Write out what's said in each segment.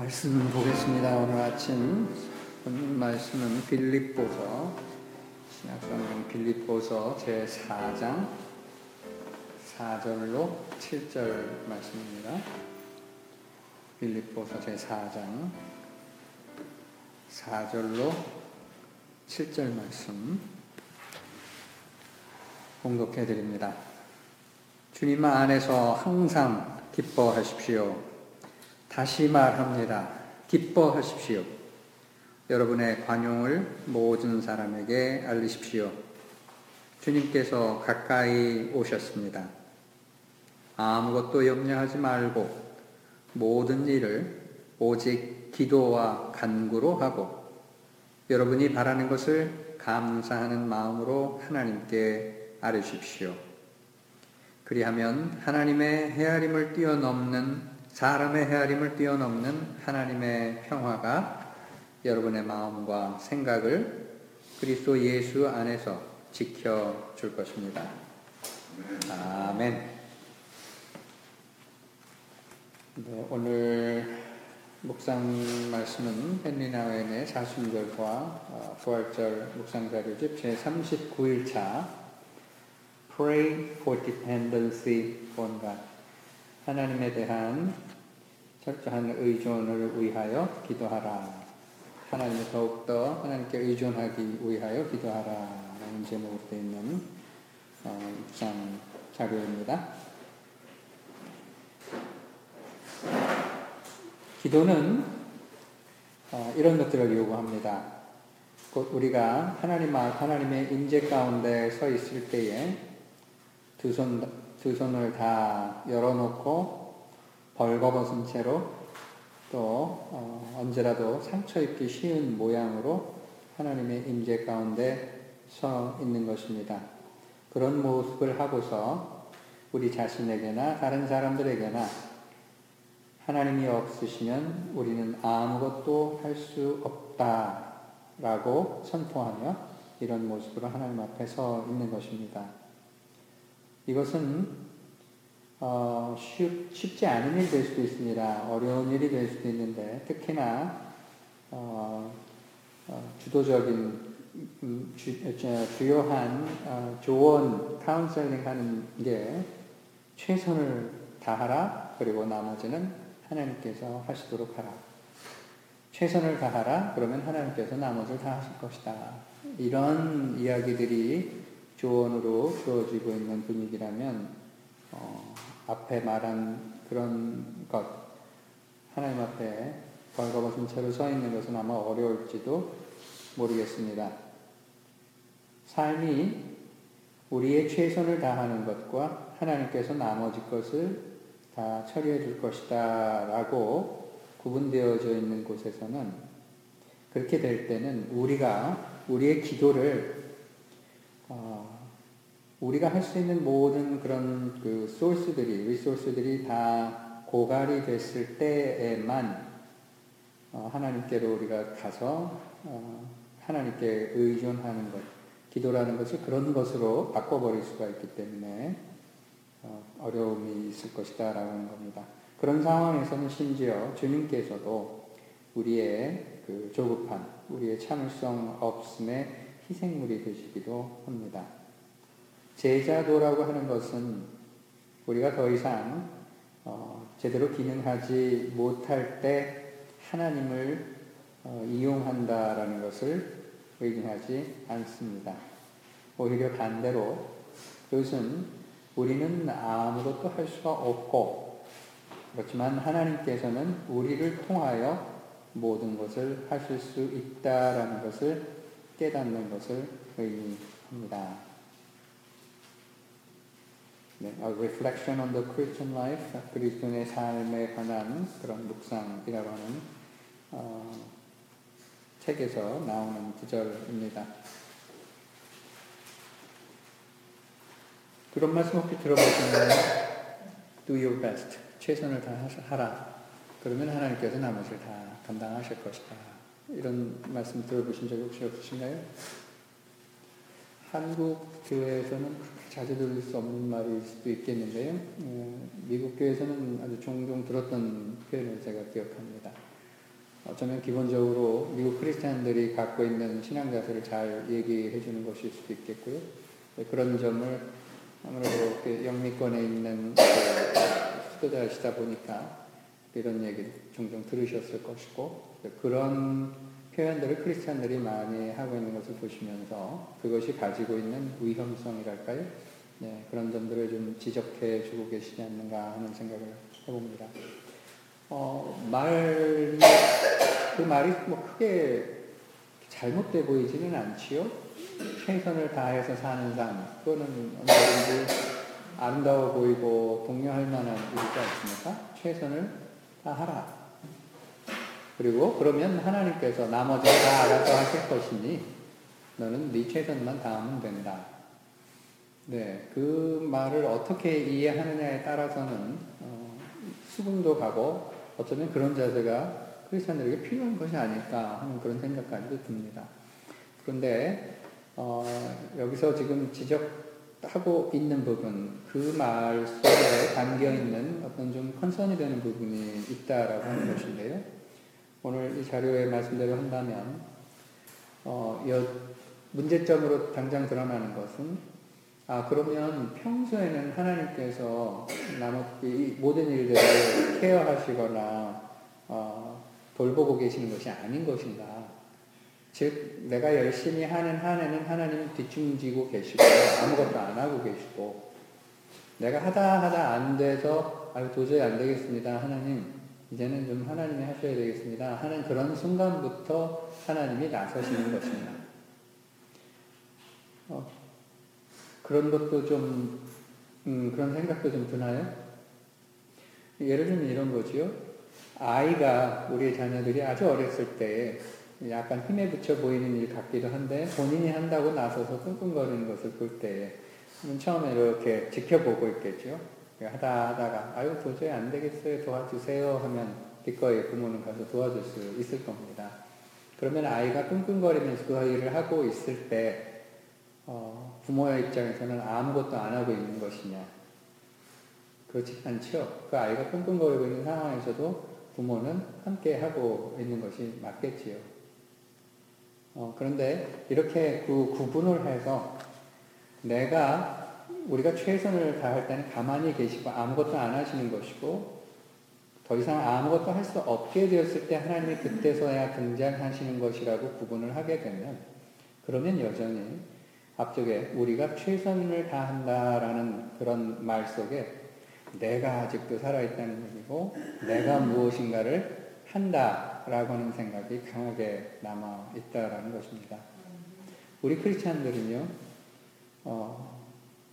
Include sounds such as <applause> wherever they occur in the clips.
말씀 보겠습니다. 오늘 아침 본 말씀은 빌립보서 신약성경 빌립보서 제 4장 4절로 7절 말씀입니다. 빌립보서 제 4장 4절로 7절 말씀 공독해 드립니다. 주님 안에서 항상 기뻐하십시오. 다시 말합니다. 기뻐하십시오. 여러분의 관용을 모든 사람에게 알리십시오. 주님께서 가까이 오셨습니다. 아무것도 염려하지 말고 모든 일을 오직 기도와 간구로 하고 여러분이 바라는 것을 감사하는 마음으로 하나님께 아뢰십시오. 그리하면 하나님의 헤아림을 뛰어넘는 사람의 헤아림을 뛰어넘는 하나님의 평화가 여러분의 마음과 생각을 그리스도 예수 안에서 지켜줄 것입니다. 아멘. 네, 오늘 묵상 말씀은 헨리나웬의 40절과 부활절 묵상 자료집 제39일차 Pray for Dependency on God 하나님에 대한 철저한 의존을 위하여 기도하라. 하나님을 더욱더 하나님께 의존하기 위하여 기도하라. 라는 제목으로 되어 있는 어, 묵상 자료입니다. 기도는 어, 이런 것들을 요구합니다. 곧 우리가 하나님, 하나님의 임재 가운데 서 있을 때에 두 손, 두 손을 다 열어놓고 벌거벗은 채로 또 어, 언제라도 상처 입기 쉬운 모양으로 하나님의 임재 가운데 서 있는 것입니다. 그런 모습을 하고서 우리 자신에게나 다른 사람들에게나 하나님이 없으시면 우리는 아무것도 할 수 없다라고 선포하며 이런 모습으로 하나님 앞에 서 있는 것입니다. 이것은 어, 쉽, 쉽지 않은 일이 될 수도 있습니다. 어려운 일이 될 수도 있는데 특히나 어, 어, 주도적인 음, 주, 요한 어, 조언 카운셀링 하는 게 최선을 다하라 그리고 나머지는 하나님께서 하시도록 하라. 최선을 다하라 그러면 하나님께서 나머지를 다 하실 것이다. 이런 이야기들이 조언으로 주어지고 있는 분위기라면 어, 앞에 말한 그런 것 하나님 앞에 벌거벗은 채로 서 있는 것은 아마 어려울지도 모르겠습니다. 삶이 우리의 최선을 다하는 것과 하나님께서 나머지 것을 다 처리해 줄 것이다 라고 구분되어져 있는 곳에서는 그렇게 될 때는 우리가 우리의 기도를 어, 우리가 할 수 있는 모든 그런 그 소스들이, 리소스들이 다 고갈이 됐을 때에만 어, 하나님께로 우리가 가서 어, 하나님께 의존하는 것, 기도라는 것을 그런 것으로 바꿔버릴 수가 있기 때문에 어, 어려움이 있을 것이다 라고 하는 겁니다. 그런 상황에서는 심지어 주님께서도 우리의 그 조급함, 우리의 참을성 없음에 희생물이 되시기도 합니다. 제자도라고 하는 것은 우리가 더 이상 어, 제대로 기능하지 못할 때 하나님을 어, 이용한다라는 것을 의미하지 않습니다. 오히려 반대로 그것은 우리는 아무것도 할 수가 없고 그렇지만 하나님께서는 우리를 통하여 모든 것을 하실 수 있다라는 것을 깨닫는 것을 의미합니다. 네, A Reflection on the Christian Life, 그리스도인의 삶에 관한 그런 묵상이라고 하는 어, 책에서 나오는 구절입니다. 그런 말씀 혹시 들어보셨나요? Do your best. 최선을 다하라. 그러면 하나님께서 나머지를 다 감당하실 것이다. 이런 말씀 들어보신 적이 혹시 없으신가요? 한국 교회에서는 자주 들릴 수 없는 말일 수도 있겠는데요. 어, 미국 교회에서는 아주 종종 들었던 표현을 제가 기억합니다. 어쩌면 기본적으로 미국 크리스찬들이 갖고 있는 신앙 자세를 잘 얘기해 주는 것일 수도 있겠고요. 네, 그런 점을 아무래도 영미권에 있는 그 수도자시다 보니까 이런 얘기 종종 들으셨을 것이고 그런 표현들을 크리스찬들이 많이 하고 있는 것을 보시면서 그것이 가지고 있는 위험성이랄까요? 네, 그런 점들을 좀 지적해 주고 계시지 않는가 하는 생각을 해봅니다. 어, 말, 그 말이 뭐 크게 잘못돼 보이지는 않지요? 최선을 다해서 사는 삶, 그거는 언제든지 아름다워 보이고 동료할 만한 일이지 않습니까? 최선을 다 하라. 그리고 그러면 하나님께서 나머지를 다 알아서 하실 것이니 너는 네 최선만 다하면 된다. 네, 그 말을 어떻게 이해하느냐에 따라서는 어, 수긍도 가고 어쩌면 그런 자세가 크리스천들에게 필요한 것이 아닐까 하는 그런 생각까지도 듭니다. 그런데 어, 여기서 지금 지적 하고 있는 부분, 그 말 속에 담겨 있는 어떤 좀 컨선이 되는 부분이 있다라고 하는 것인데요. 오늘 이 자료에 말씀대로 한다면 어, 문제점으로 당장 드러나는 것은 아 그러면 평소에는 하나님께서 나머지 모든 일들을 케어하시거나 어, 돌보고 계시는 것이 아닌 것인가? 즉 내가 열심히 하는 한해는 하나님은 뒷중지고 계시고 아무것도 안 하고 계시고 내가 하다 하다 안 돼서 아 도저히 안 되겠습니다 하나님 이제는 좀 하나님이 하셔야 되겠습니다 하는 그런 순간부터 하나님이 나서시는 것입니다. 어, 그런 것도 좀 음, 그런 생각도 좀 드나요? 예를 들면 이런 거지요. 아이가 우리 자녀들이 아주 어렸을 때 약간 힘에 붙여 보이는 일 같기도 한데 본인이 한다고 나서서 끙끙거리는 것을 볼 때 처음에 이렇게 지켜보고 있겠죠. 하다 하다가 아유 도저히 안 되겠어요 도와주세요 하면 기꺼이 부모는 가서 도와줄 수 있을 겁니다. 그러면 아이가 끙끙거리면서 그 일을 하고 있을 때 어, 부모의 입장에서는 아무것도 안 하고 있는 것이냐 그렇지 않죠. 그 아이가 끙끙거리고 있는 상황에서도 부모는 함께 하고 있는 것이 맞겠지요. 어, 그런데 이렇게 그 구분을 해서 내가 우리가 최선을 다할 때는 가만히 계시고 아무것도 안 하시는 것이고 더 이상 아무것도 할 수 없게 되었을 때 하나님이 그때서야 등장하시는 것이라고 구분을 하게 되면 그러면 여전히 앞쪽에 우리가 최선을 다한다라는 그런 말 속에 내가 아직도 살아있다는 얘기고 내가 무엇인가를 한다라고 하는 생각이 강하게 남아 있다라는 것입니다. 우리 크리스찬들은요, 어,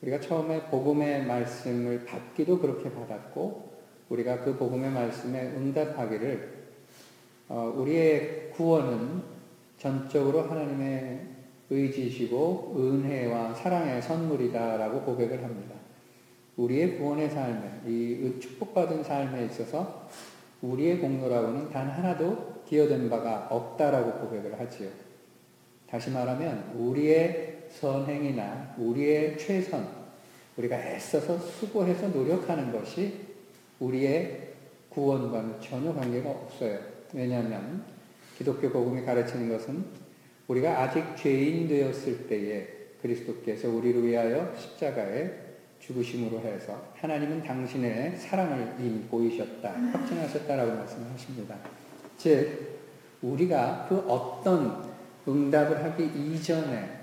우리가 처음에 복음의 말씀을 받기도 그렇게 받았고 우리가 그 복음의 말씀에 응답하기를 어, 우리의 구원은 전적으로 하나님의 의지시고 은혜와 사랑의 선물이다라고 고백을 합니다. 우리의 구원의 삶에 이 축복받은 삶에 있어서 우리의 공로라고는 단 하나도 기여된 바가 없다라고 고백을 하지요. 다시 말하면 우리의 선행이나 우리의 최선, 우리가 애써서 수고해서 노력하는 것이 우리의 구원과는 전혀 관계가 없어요. 왜냐하면 기독교 복음이 가르치는 것은 우리가 아직 죄인 되었을 때에 그리스도께서 우리를 위하여 십자가에 죽으심으로 해서 하나님은 당신의 사랑을 이미 보이셨다, 확증하셨다라고 말씀하십니다. 즉, 우리가 그 어떤 응답을 하기 이전에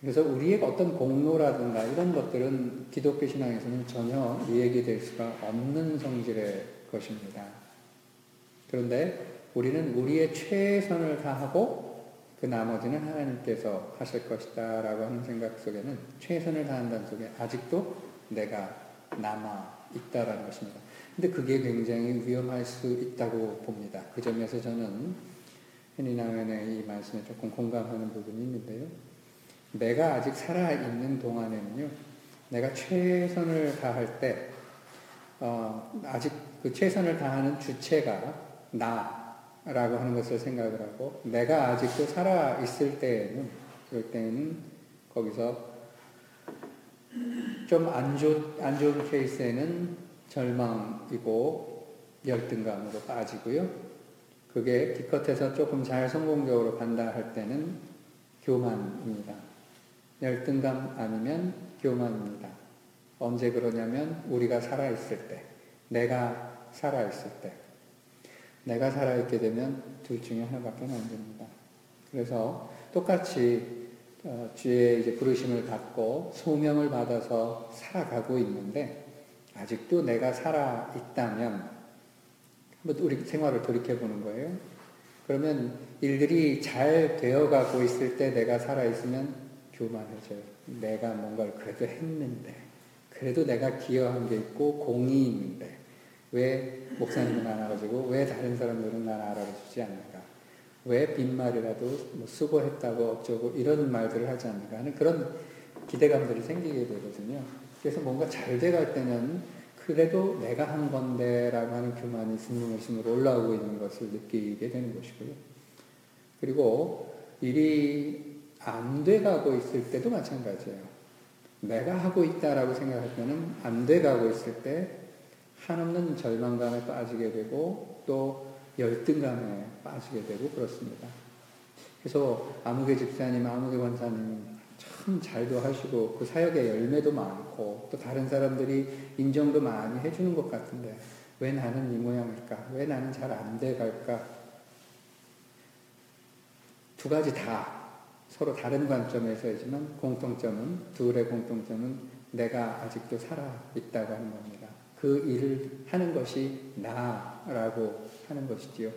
그래서 우리의 어떤 공로라든가 이런 것들은 기독교 신앙에서는 전혀 이야기될 수가 없는 성질의 것입니다. 그런데 우리는 우리의 최선을 다하고 그 나머지는 하나님께서 하실 것이다 라고 하는 생각 속에는 최선을 다한다는 속에 아직도 내가 남아 있다라는 것입니다. 근데 그게 굉장히 위험할 수 있다고 봅니다. 그 점에서 저는 henry 이 말씀에 조금 공감하는 부분이 있는데요. 내가 아직 살아있는 동안에는요, 내가 최선을 다할 때, 어, 아직 그 최선을 다하는 주체가 나 라고 하는 것을 생각을 하고, 내가 아직도 살아 있을 때에는, 그럴 때는 거기서 좀안 좋, 안 좋은 케이스에는 절망이고, 열등감으로 빠지고요. 그게 기껏해서 조금 잘 성공적으로 간다 할 때는 교만입니다. 열등감 아니면 교만입니다. 언제 그러냐면 우리가 살아있을 때, 내가 살아있을 때, 내가 살아있게 되면 둘 중에 하나밖에 안 됩니다. 그래서 똑같이 어, 주의 이제 부르심을 받고 소명을 받아서 살아가고 있는데 아직도 내가 살아 있다면 한번 우리 생활을 돌이켜 보는 거예요. 그러면 일들이 잘 되어가고 있을 때 내가 살아 있으면 교만해져요. 내가 뭔가를 그래도 했는데 그래도 내가 기여한 게 있고 공이 있는데 왜 목사님은 안 알아주고 왜 다른 사람들은 날 알아주지 않는가? 왜 빈말이라도 뭐 수고했다고 어쩌고 이런 말들을 하지 않는가 하는 그런 기대감들이 생기게 되거든요. 그래서 뭔가 잘 돼갈 때는 그래도 내가 한 건데라고 하는 교만이 스물스물 올라오고 있는 것을 느끼게 되는 것이고요. 그리고 일이 안 돼가고 있을 때도 마찬가지예요. 내가 하고 있다라고 생각할 때는 안 돼가고 있을 때 한없는 절망감에 빠지게 되고 또 열등감에 빠지게 되고 그렇습니다. 그래서 아무개 집사님, 아무개 권사님 참 잘도 하시고 그 사역의 열매도 많고 또 다른 사람들이 인정도 많이 해주는 것 같은데 왜 나는 이 모양일까? 왜 나는 잘 안 돼갈까? 두 가지 다 서로 다른 관점에서이지만 공통점은 둘의 공통점은 내가 아직도 살아 있다고 하는 겁니다. 그 일을 하는 것이 나라고 하는 것이지요.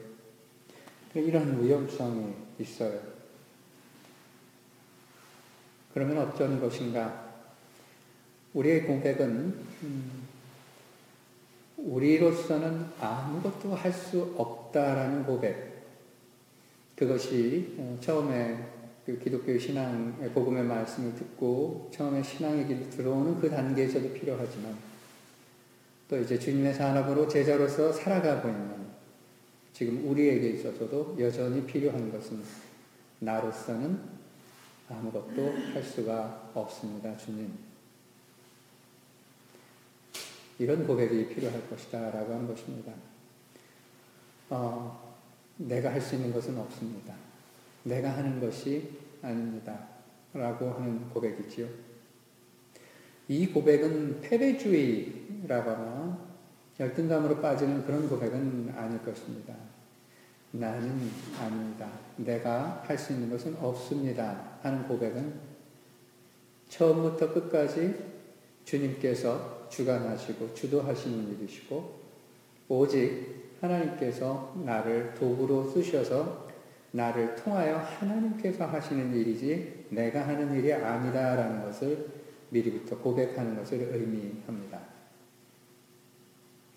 이런 위험성이 있어요. 그러면 어쩌는 것인가? 우리의 고백은 음, 우리로서는 아무것도 할 수 없다라는 고백. 그것이 어, 처음에 그 기독교 신앙의 복음의 말씀을 듣고 처음에 신앙의 길 들어오는 그 단계에서도 필요하지만 또 이제 주님의 사람으로 제자로서 살아가고 있는 지금 우리에게 있어서도 여전히 필요한 것은 나로서는 아무것도 할 수가 없습니다, 주님. 이런 고백이 필요할 것이다 라고 하는 것입니다. 어, 내가 할 수 있는 것은 없습니다. 내가 하는 것이 아닙니다. 라고 하는 고백이지요. 이 고백은 패배주의라거나 열등감으로 빠지는 그런 고백은 아닐 것입니다. 나는 아닙니다. 내가 할 수 있는 것은 없습니다. 하는 고백은 처음부터 끝까지 주님께서 주관하시고 주도하시는 일이시고 오직 하나님께서 나를 도구로 쓰셔서 나를 통하여 하나님께서 하시는 일이지 내가 하는 일이 아니다라는 것을 미리부터 고백하는 것을 의미합니다.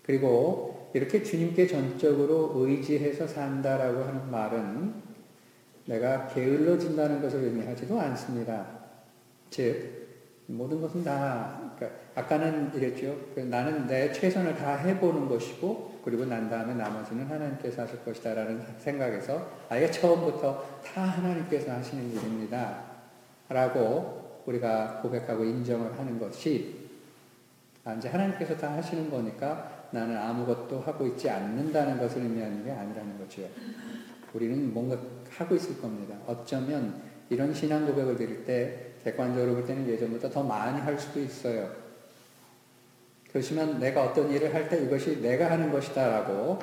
그리고 이렇게 주님께 전적으로 의지해서 산다라고 하는 말은 내가 게을러진다는 것을 의미하지도 않습니다. 즉, 모든 것은 다, 그러니까 아까는 이랬죠. 그 나는 내 최선을 다 해보는 것이고, 그리고 난 다음에 나머지는 하나님께서 하실 것이다라는 생각에서 아예 처음부터 다 하나님께서 하시는 일입니다. 라고 우리가 고백하고 인정을 하는 것이 아, 이제 하나님께서 다 하시는 거니까 나는 아무것도 하고 있지 않는다는 것을 의미하는 게 아니라는 거죠. 우리는 뭔가 하고 있을 겁니다. 어쩌면 이런 신앙 고백을 드릴 때 객관적으로 볼 때는 예전보다 더 많이 할 수도 있어요. 그렇지만 내가 어떤 일을 할 때 이것이 내가 하는 것이다 라고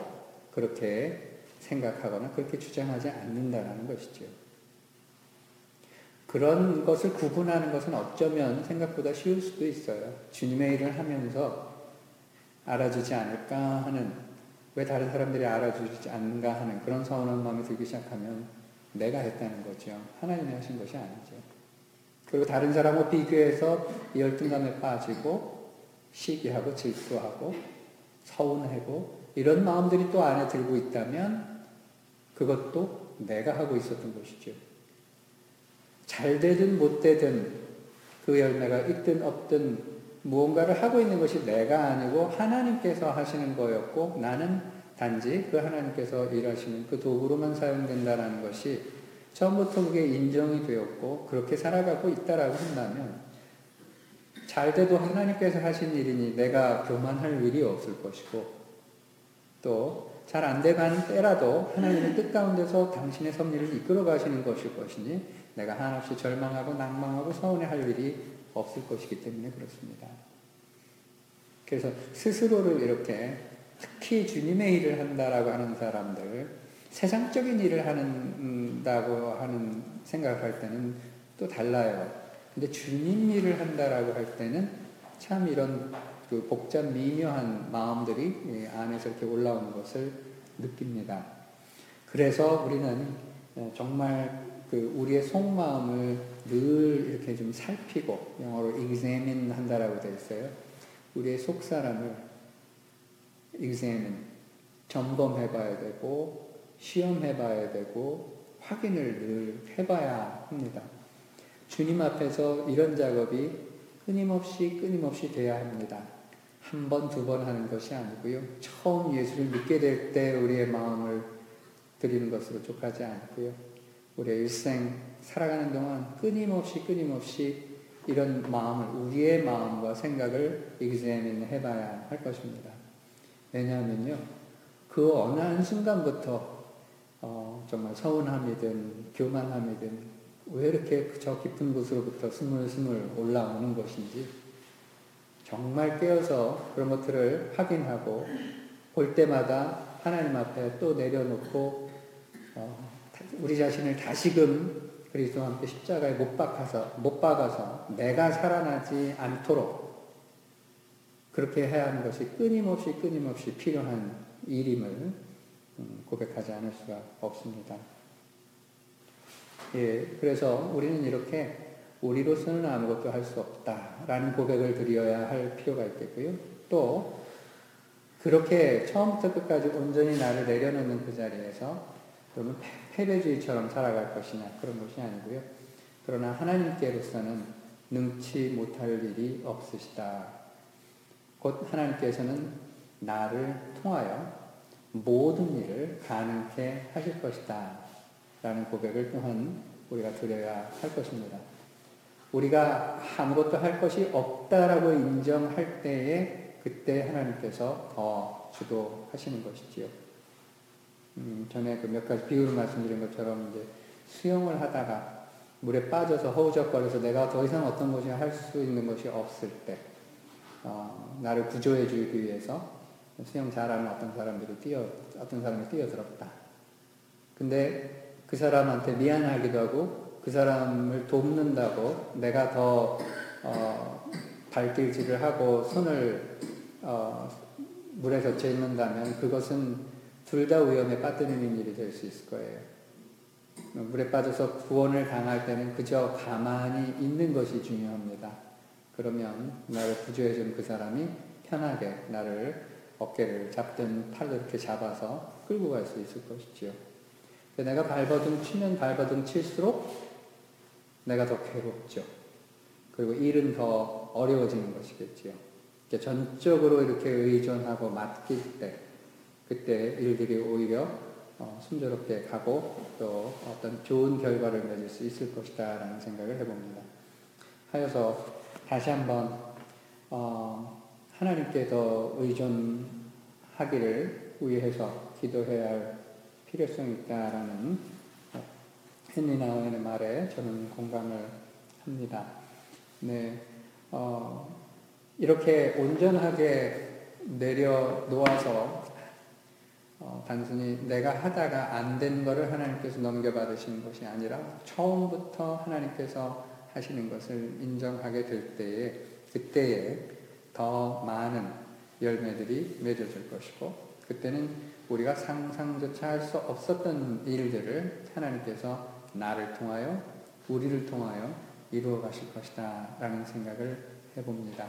그렇게 생각하거나 그렇게 주장하지 않는다라는 것이죠. 그런 것을 구분하는 것은 어쩌면 생각보다 쉬울 수도 있어요. 주님의 일을 하면서 알아주지 않을까 하는, 왜 다른 사람들이 알아주지 않는가 하는 그런 서운한 마음이 들기 시작하면 내가 했다는 거죠. 하나님이 하신 것이 아니죠. 그리고 다른 사람과 비교해서 열등감에 빠지고 시기하고 질투하고 서운하고 이런 마음들이 또 안에 들고 있다면 그것도 내가 하고 있었던 것이죠. 잘 되든 못 되든 그 열매가 있든 없든 무언가를 하고 있는 것이 내가 아니고 하나님께서 하시는 거였고 나는 단지 그 하나님께서 일하시는 그 도구로만 사용된다라는 것이 처음부터 그게 인정이 되었고 그렇게 살아가고 있다라고 한다면 잘 돼도 하나님께서 하신 일이니 내가 교만할 일이 없을 것이고 또 잘 안 돼가는 때라도 하나님의 뜻 가운데서 당신의 섭리를 이끌어 가시는 것일 것이니 내가 한없이 절망하고 낭망하고 서운해할 일이 없을 것이기 때문에 그렇습니다. 그래서 스스로를 이렇게 특히 주님의 일을 한다라고 하는 사람들, 세상적인 일을 한다고 하는 생각할 때는 또 달라요. 근데 주님 일을 한다라고 할 때는 참 이런 그 복잡 미묘한 마음들이 안에서 이렇게 올라오는 것을 느낍니다. 그래서 우리는 정말 그 우리의 속마음을 늘 이렇게 좀 살피고 영어로 examine 한다라고 되어 있어요. 우리의 속 사람을 examine 점검해 봐야 되고 시험해 봐야 되고 확인을 늘 해봐야 합니다. 주님 앞에서 이런 작업이 끊임없이 끊임없이 돼야 합니다. 한 번, 두 번 하는 것이 아니고요. 처음 예수를 믿게 될 때 우리의 마음을 드리는 것으로 족하지 않고요. 우리의 일생 살아가는 동안 끊임없이 끊임없이 이런 마음을, 우리의 마음과 생각을 examine 해봐야 할 것입니다. 왜냐하면요. 그 어느 한 순간부터 어, 정말 서운함이든 교만함이든 왜 이렇게 저 깊은 곳으로부터 스물스물 올라오는 것인지 정말 깨어서 그런 것들을 확인하고 볼 때마다 하나님 앞에 또 내려놓고 어, 우리 자신을 다시금 그리스도와 함께 십자가에 못 박아서 못 박아서 내가 살아나지 않도록 그렇게 해야 하는 것이 끊임없이 끊임없이 필요한 일임을 음, 고백하지 않을 수가 없습니다. 예, 그래서 우리는 이렇게 우리로서는 아무것도 할 수 없다라는 고백을 드려야 할 필요가 있겠고요. 또 그렇게 처음부터 끝까지 온전히 나를 내려놓는 그 자리에서 그러면 패배주의처럼 살아갈 것이냐 그런 것이 아니고요. 그러나 하나님께로서는 능치 못할 일이 없으시다. 곧 하나님께서는 나를 통하여 모든 일을 가능케 하실 것이다. 라는 고백을 또한 우리가 드려야 할 것입니다. 우리가 아무것도 할 것이 없다라고 인정할 때에 그때 하나님께서 더 주도하시는 것이지요. 음, 전에 그 몇 가지 비유를 말씀드린 것처럼 이제 수영을 하다가 물에 빠져서 허우적거려서 내가 더 이상 어떤 것이 할 수 있는 것이 없을 때, 어, 나를 구조해 주기 위해서 수영 잘하는 어떤 사람들이 뛰어, 어떤 사람이 뛰어들었다. 근데 그 사람한테 미안하기도 하고 그 사람을 돕는다고 내가 더 어, 발길질을 하고 손을 어, 물에 젖혀 있는다면 그것은 둘 다 위험에 빠뜨리는 일이 될 수 있을 거예요. 물에 빠져서 구원을 당할 때는 그저 가만히 있는 것이 중요합니다. 그러면 나를 구조해준 그 사람이 편하게 나를 어깨를 잡든 팔을 이렇게 잡아서 끌고 갈 수 있을 것이지요. 내가 발버둥 치면 발버둥 칠수록 내가 더 괴롭죠. 그리고 일은 더 어려워지는 것이겠지요. 전적으로 이렇게 의존하고 맡길 때, 그때 일들이 오히려 어, 순조롭게 가고 또 어떤 좋은 결과를 맺을 수 있을 것이다 라는 생각을 해봅니다. 하여서 다시 한번 어, 하나님께 더 의존하기를 위해서 기도해야 할 필요성이 있다라는 헨리 나우의 말에 저는 공감을 합니다. 네, 어, 이렇게 온전하게 내려놓아서 어, 단순히 내가 하다가 안 된 것을 하나님께서 넘겨받으시는 것이 아니라 처음부터 하나님께서 하시는 것을 인정하게 될 때에 그때에 더 많은 열매들이 맺어질 것이고 그때는 우리가 상상조차 할 수 없었던 일들을 하나님께서 나를 통하여 우리를 통하여 이루어 가실 것이다 라는 생각을 해봅니다.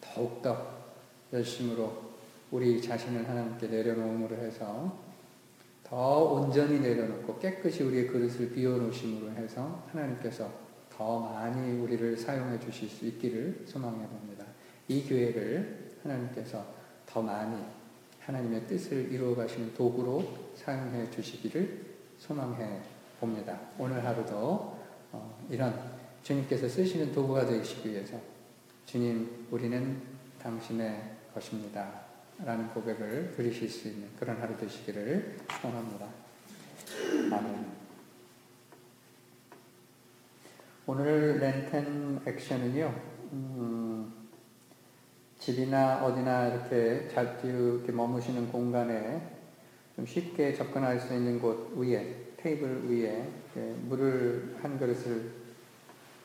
더욱더 열심으로 우리 자신을 하나님께 내려놓음으로 해서 더 온전히 내려놓고 깨끗이 우리의 그릇을 비워놓으심으로 해서 하나님께서 더 많이 우리를 사용해 주실 수 있기를 소망해 봅니다. 이 교회를 하나님께서 더 많이 하나님의 뜻을 이루어 가시는 도구로 사용해 주시기를 소망해 봅니다. 오늘 하루도 어, 이런 주님께서 쓰시는 도구가 되시기 위해서 주님 우리는 당신의 것입니다. 라는 고백을 들으실 수 있는 그런 하루 되시기를 소원합니다. 아멘. 오늘 렌텐 액션은요, 음, 집이나 어디나 이렇게 잘 이렇게 머무시는 공간에 좀 쉽게 접근할 수 있는 곳 위에, 테이블 위에 물을 한 그릇을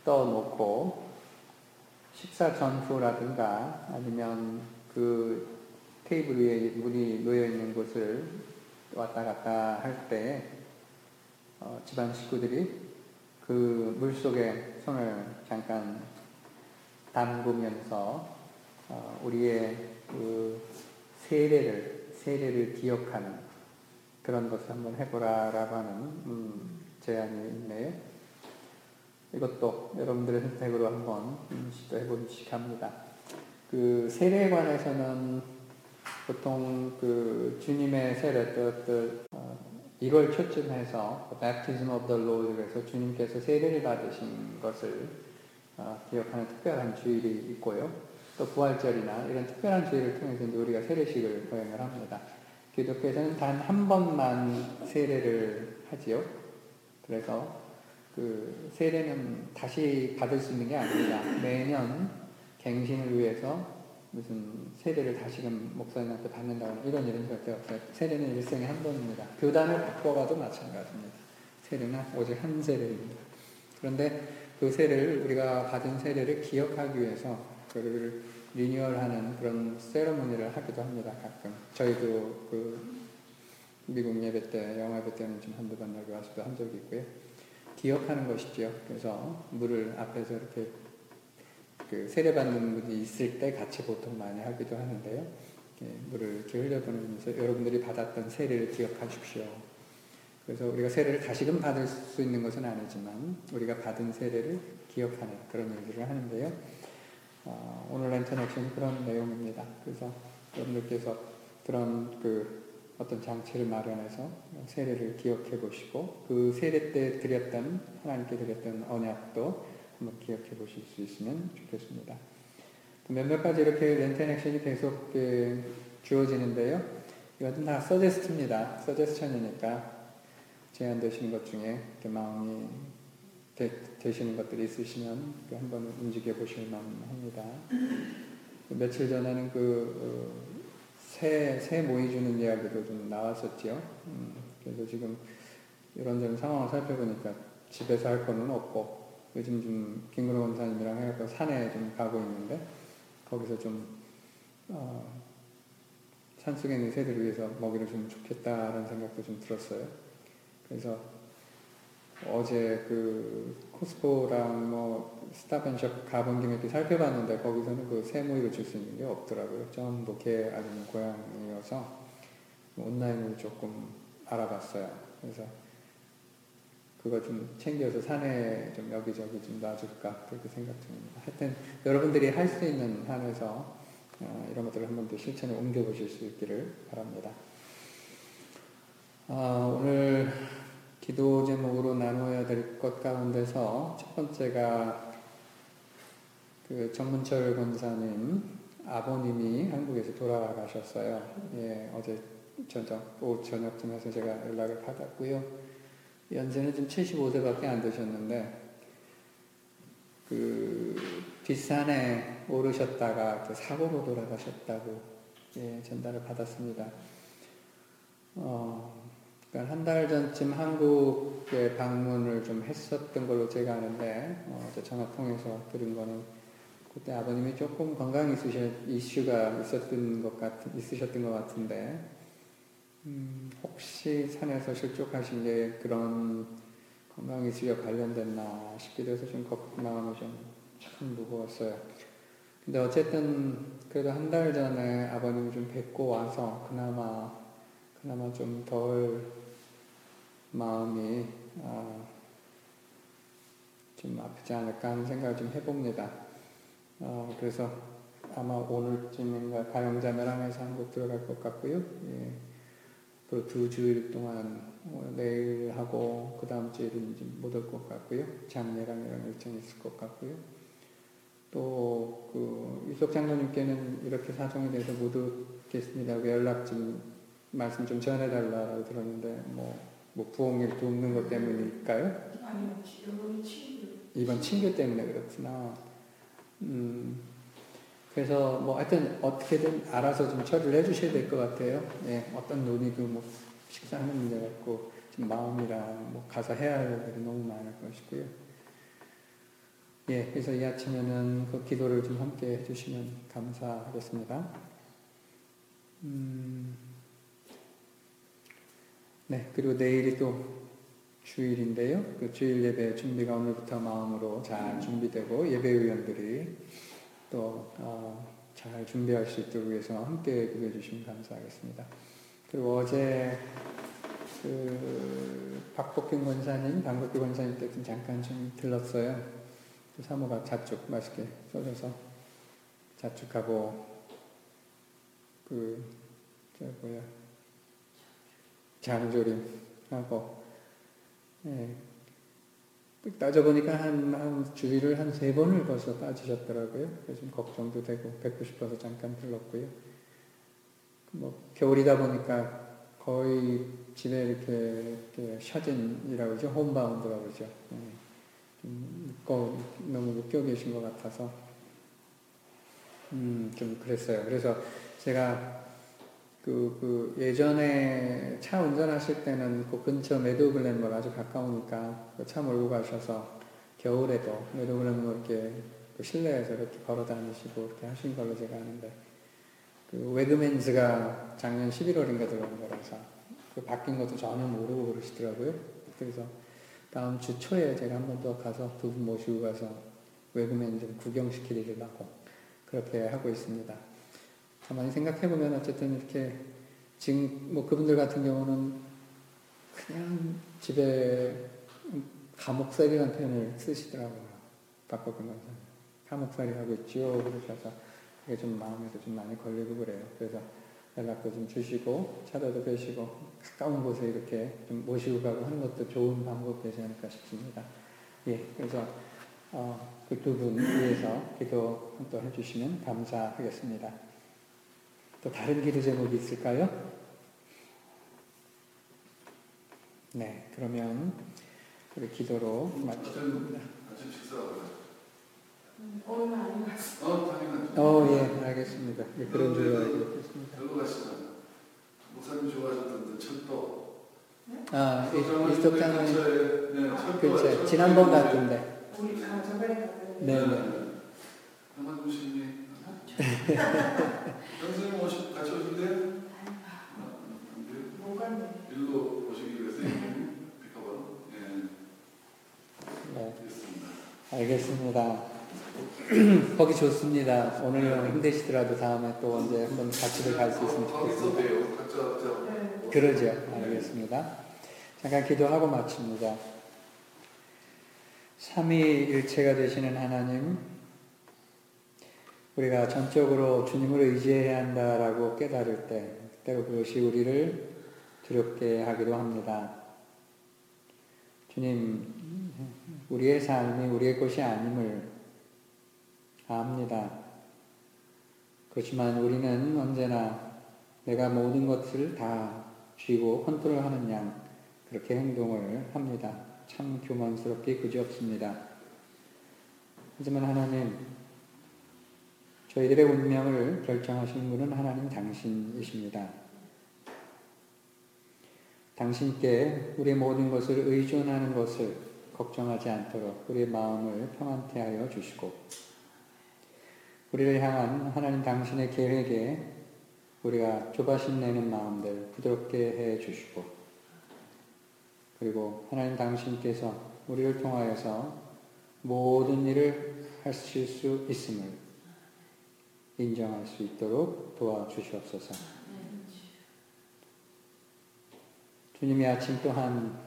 떠놓고 식사 전후라든가 아니면 그 테이블 위에 물이 놓여 있는 곳을 왔다 갔다 할때 어, 집안 식구들이 그 물 속에 손을 잠깐 담그면서 어, 우리의 그 세례를 세례를 기억하는 그런 것을 한번 해보라라고 하는 음, 제안이 있네요. 이것도 여러분들의 선택으로 한번 음, 시도해 보시기 합니다. 그 세례에 관해서는 보통 그 주님의 세례 때 어, 1월 초쯤 해서 Baptism of the Lord 그래서 주님께서 세례를 받으신 것을 어, 기억하는 특별한 주일이 있고요. 또 부활절이나 이런 특별한 주일을 통해서 우리가 세례식을 거행을 합니다. 기독교에서는 단 한 번만 세례를 하지요. 그래서 그 세례는 다시 받을 수 있는 게 아닙니다. 매년 갱신을 위해서 무슨 세례를 다시금 목사님한테 받는다거나 이런 일은 절대 없어요. 세례는 일생에 한 번입니다. 교단을 바꿔가도 마찬가지입니다. 세례는 오직 한 세례입니다. 그런데 그 세례를 우리가 받은 세례를 기억하기 위해서 그를 리뉴얼하는 그런 세러모니를 하기도 합니다. 가끔 저희도 그 미국 예배 때 영화 예배 때는 좀 한두 번 여기 와서도 한 적이 있고요. 기억하는 것이죠. 그래서 물을 앞에서 이렇게 그 세례받는 분이 있을 때 같이 보통 많이 하기도 하는데요. 예, 물을 이렇게 흘려보내면서 여러분들이 받았던 세례를 기억하십시오. 그래서 우리가 세례를 다시금 받을 수 있는 것은 아니지만 우리가 받은 세례를 기억하는 그런 일들을 하는데요. 어, 오늘 랜턴 액션이 그런 내용입니다. 그래서 여러분들께서 그런 그 어떤 장치를 마련해서 세례를 기억해 보시고 그 세례 때 드렸던 하나님께 드렸던 언약도 한번 기억해 보실 수 있으면 좋겠습니다. 몇몇 가지 이렇게 렌텐 액션이 계속 주어지는데요. 이것은 다 서제스트입니다. 서제스천이니까 제안되시는 것 중에 마음이 되, 시는 것들이 있으시면 한번 움직여 보실 만합니다. 며칠 전에는 그 새, 새 모이 주는 이야기도 좀 나왔었죠. 음, 그래서 지금 이런저런 상황을 살펴보니까 집에서 할 거는 없고 요즘 좀 김근호 원사님이랑 해갖고 산에 좀 가고 있는데 거기서 좀 어, 산속에 있는 새들을 위해서 먹이를 주면 좋겠다라는 생각도 좀 들었어요. 그래서 어제 그 코스코랑 뭐 스타벤숍 가본 김에 살펴봤는데 거기서는 그 새모이를 줄 수 있는 게 없더라고요. 전부 개 아니면 고양이여서 온라인을 조금 알아봤어요. 그래서 그거 좀 챙겨서 산에 좀 여기저기 좀 놔줄까 그렇게 생각 중입니다. 하여튼 여러분들이 할 수 있는 한에서 어, 이런 것들을 한 번 더 실천에 옮겨보실 수 있기를 바랍니다. 어, 오늘 기도 제목으로 나누어야 될 것 가운데서 첫 번째가 그 정문철 권사님 아버님이 한국에서 돌아가셨어요. 예, 어제 저녁, 오후 저녁쯤에서 제가 연락을 받았고요. 연세는 지금 75세밖에 안 되셨는데 그 뒷산에 오르셨다가 그 사고로 돌아가셨다고 예, 전달을 받았습니다. 어, 그러니까 한 달 전쯤 한국에 방문을 좀 했었던 걸로 제가 아는데 어, 전화 통해서 들은 거는 그때 아버님이 조금 건강 이슈, 이슈가 있었던 것 같, 있으셨던 것 같은데 음, 혹시 산에서 실족하신 게 그런 건강 이슈와 관련됐나 싶기도 해서 좀 마음이 좀참 무거웠어요. 근데 어쨌든 그래도 한 달 전에 아버님을 좀 뵙고 와서 그나마 그나마 좀 덜 마음이 아, 좀 아프지 않을까 하는 생각을 좀 해봅니다. 어, 그래서 아마 오늘쯤인가 가영자매랑 해서 한국 들어갈 것 같고요. 예. 그두 주일 동안 어, 내일 하고 그 다음 주일은 못올 것 같고요. 장례랑 이런 일정이 있을 것 같고요. 또 그 유석 장로님께는 이렇게 사정에 대해서 모두 좋겠습니다. 그 연락 좀 말씀 좀 전해달라고 들었는데 뭐, 뭐 부엌일 돕는 것 때문일까요? 아니요, 여러분이 친구. 이번 친구 때문에 그렇구나. 음, 그래서 뭐 하여튼 어떻게든 알아서 좀 처리를 해주셔야 될 것 같아요. 예, 어떤 논의도 뭐 식사하는 문제가 있고 지금 마음이랑 뭐 가서 해야 할 일이 너무 많을 것이고요. 예, 그래서 이 아침에는 그 기도를 좀 함께 해주시면 감사하겠습니다. 음, 네, 그리고 내일이 또 주일인데요. 그 주일 예배 준비가 오늘부터 마음으로 잘 준비되고 예배 위원들이 또잘 준비할 수 있도록 위해서 함께 기도해 주시면 감사하겠습니다. 그리고 어제 그 박복균 권사님, 방국규 권사님 때좀 잠깐 좀 들렀어요. 그 사모가 자축 맛있게 써줘서 자축하고 그저 뭐야 장조림하고 예. 따져보니까 한, 한 주일을 한 세 번을 벌써 따지셨더라고요. 좀 걱정도 되고 뵙고 싶어서 잠깐 들렀고요. 뭐 겨울이다 보니까 거의 집에 이렇게, 이렇게 셔진이라고 그러죠. 홈바운드라고 그러죠. 예. 좀 묶어, 너무 묶여 계신 것 같아서 음, 좀 그랬어요. 그래서 제가 그, 그 예전에 차 운전하실 때는 그 근처 메도글랜몰 아주 가까우니까 그 차 몰고 가셔서 겨울에도 메도글랜몰 이렇게 그 실내에서 이렇게 걸어 다니시고 이렇게 하신 걸로 제가 아는데 그 웨그맨즈가 작년 11월인가 들어온 거라서 그 바뀐 것도 전혀 모르고 그러시더라고요. 그래서 다음 주 초에 제가 한 번 더 가서 두 분 모시고 가서 웨그맨 좀 구경시키려고 그렇게 하고 있습니다. 가만히 생각해보면 어쨌든 이렇게 지금 뭐 그분들 같은 경우는 그냥 집에 감옥살이라는 표현을 쓰시더라고요. 강사 감옥살이 하고 있죠. 그러셔서 그게 좀 마음에도 좀 많이 걸리고 그래요. 그래서 연락도 좀 주시고 찾아도 뵈시고 가까운 곳에 이렇게 좀 모시고 가고 하는 것도 좋은 방법 되지 않을까 싶습니다. 예, 그래서 어, 그 두 분 위해서 기도 또 해주시면 감사하겠습니다. 또 다른 기도 제목이 있을까요? 네, 그러면 우리 기도로 마치겠습니다. 아침 오늘 것 같습니다. 어, 당연하죠. 어, 예, 알겠습니다. 예, 그런 줄로 알고 있습니다. 목사님 좋아하셨던 그 철도. 아, 이- 이석장은 근처에, 네, 철도. 글쎄, 지난번 같은데. 우리 다 저번에 갔는데. 네, 네. 한번 주시니. <laughs> 선생님 오시 같이 오신대요? 아, 안 돼요? 못 갔네. 일로 오시기 위해서 픽업으로. 예, 네, 됐습니다. 알겠습니다. <clears throat> 거기 좋습니다. 오늘 힘드시더라도 다음에 또 언제 한번 같이들 갈 수 있으면 거- 좋겠습니다. 각자 각자. 네. 그러죠. 알겠습니다. 잠깐 기도하고 마칩니다. 삼위일체가 되시는 하나님, 우리가 전적으로 주님을 의지해야 한다라고 깨달을 때, 때로 그것이 우리를 두렵게 하기도 합니다. 주님, 우리의 삶이 우리의 것이 아님을 압니다. 그렇지만 우리는 언제나 내가 모든 것을 다 쥐고 컨트롤하는 양 그렇게 행동을 합니다. 참 교만스럽게 그지없습니다. 하지만 하나님, 저희들의 운명을 결정하신 분은 하나님 당신이십니다. 당신께 우리의 모든 것을 의존하는 것을 걱정하지 않도록 우리의 마음을 평안케 하여 주시고, 우리를 향한 하나님 당신의 계획에 우리가 조바심 내는 마음들 부드럽게 해 주시고, 그리고 하나님 당신께서 우리를 통하여서 모든 일을 하실 수 있음을 인정할 수 있도록 도와주시옵소서. 주님이 아침 또한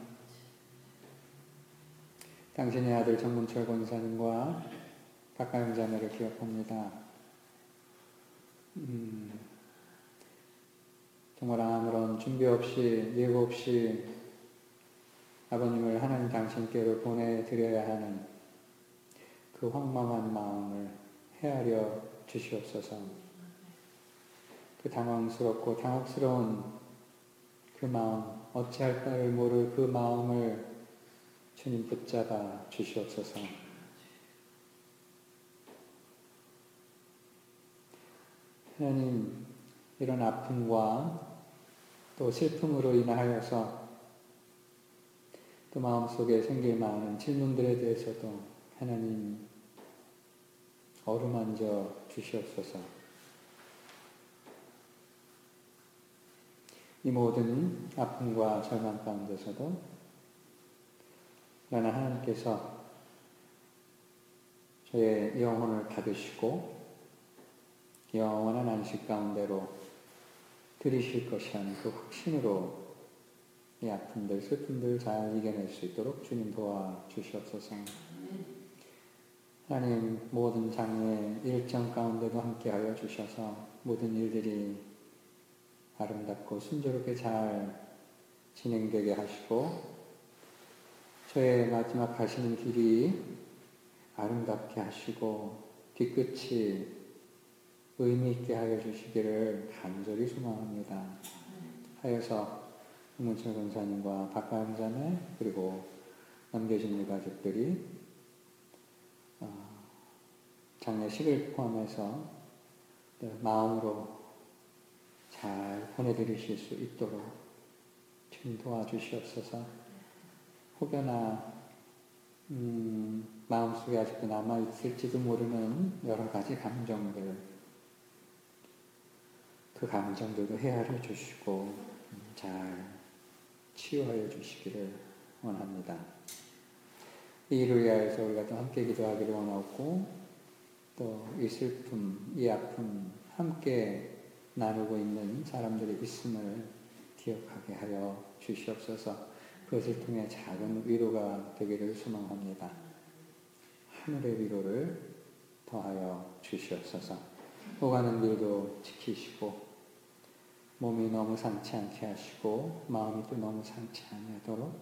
당신의 아들 정문철 권사님과 박가영 자매를 기억합니다. 음, 정말 아무런 준비 없이 예고 없이 아버님을 하나님 당신께로 보내드려야 하는 그 황망한 마음을 헤아려 주시옵소서. 그 당황스럽고 당혹스러운 그 마음, 어찌할 바를 모를 그 마음을 주님 붙잡아 주시옵소서. 하나님, 이런 아픔과 또 슬픔으로 인하여서 또 마음속에 생길 많은 질문들에 대해서도 하나님 어루만져 주시옵소서. 이 모든 아픔과 절망 가운데서도 나는 하나님께서 저의 영혼을 받으시고 영원한 안식 가운데로 들이실 것이라는 그 확신으로 이 아픔들, 슬픔들 잘 이겨낼 수 있도록 주님 도와 주시옵소서. 하나님 모든 장례 일정 가운데도 함께하여 주셔서 모든 일들이 아름답고 순조롭게 잘 진행되게 하시고 저의 마지막 가시는 길이 아름답게 하시고 뒤끝이 의미 있게 하여 주시기를 간절히 소망합니다. 하여서 문철 권사님과 박가영 자매 그리고 남겨진 유가족들이 어, 장례식을 포함해서 마음으로 잘 보내드리실 수 있도록 좀 도와주시옵소서. 혹여나 음, 마음속에 아직도 남아 있을지도 모르는 여러 가지 감정들, 그 감정들도 헤아려 주시고 음, 잘 치유하여 주시기를 원합니다. 이 일을 위하여서 우리가 또 함께 기도하기를 원하고 또 이 슬픔, 이 아픔 함께 나누고 있는 사람들이 있음을 기억하게 하여 주시옵소서. 그것을 통해 작은 위로가 되기를 소망합니다. 하늘의 위로를 더하여 주시옵소서. 오가는 길도 지키시고 몸이 너무 상치 않게 하시고 마음이 또 너무 상치 않도록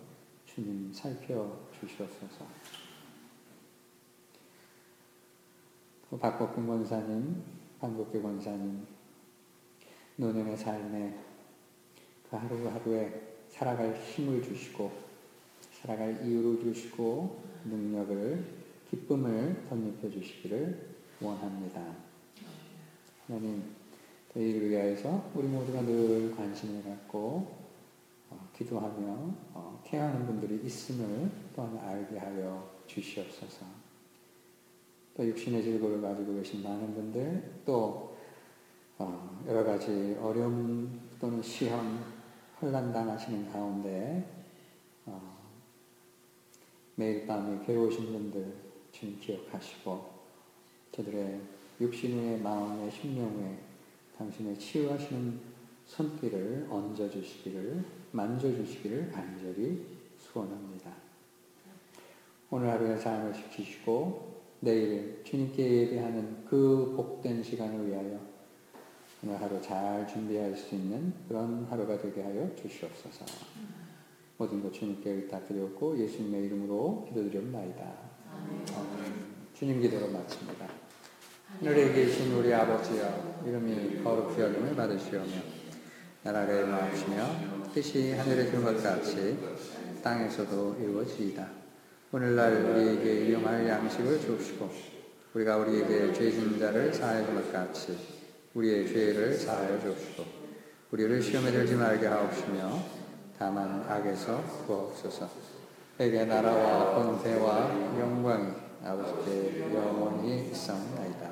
주님 살펴 주시옵소서 또 박복근 권사님, 방국교 권사님 노년의 삶에 그 하루하루에 살아갈 힘을 주시고 살아갈 이유를 주시고 능력을 기쁨을 덧입혀 주시기를 원합니다. 하나님 또 이를 위하여서 우리 모두가 늘 관심을 갖고 어, 기도하며 어, 케어하는 분들이 있음을 또한 알게 하여 주시옵소서. 또 육신의 질고를 가지고 계신 많은 분들 또 어, 여러 가지 어려움 또는 시험 혼란 당하시는 가운데 어, 매일 밤에 괴로우신 분들 주님 기억하시고 저들의 육신의 마음의 심령에 당신의 치유하시는 손길을 얹어 주시기를 만져 주시기를 간절히 소원합니다. 오늘 하루의 삶을 지키시고 내일 주님께 예배하는 그 복된 시간을 위하여 오늘 하루 잘 준비할 수 있는 그런 하루가 되게 하여 주시옵소서. 모든 것 주님께 의탁드렸고 예수님의 이름으로 기도드리옵나이다. 아멘. 주님 기도로 마칩니다. 하늘에 계신 우리 아버지여 이름이 거룩히 여김을 받으시오며 나라를 마시며 뜻이 하늘에 둔 것 같이 땅에서도 이루어지이다. 오늘날 우리에게 일용할 양식을 주시고 우리가 우리에게 죄진 자를 사하여 준것 같이 우리의 죄를 사하여 주시고 우리를 시험에 들지 말게 하옵시며 다만 악에서 구하옵소서 에게 나라와 권세와 영광이 아버지께 영원히 있사옵나이다.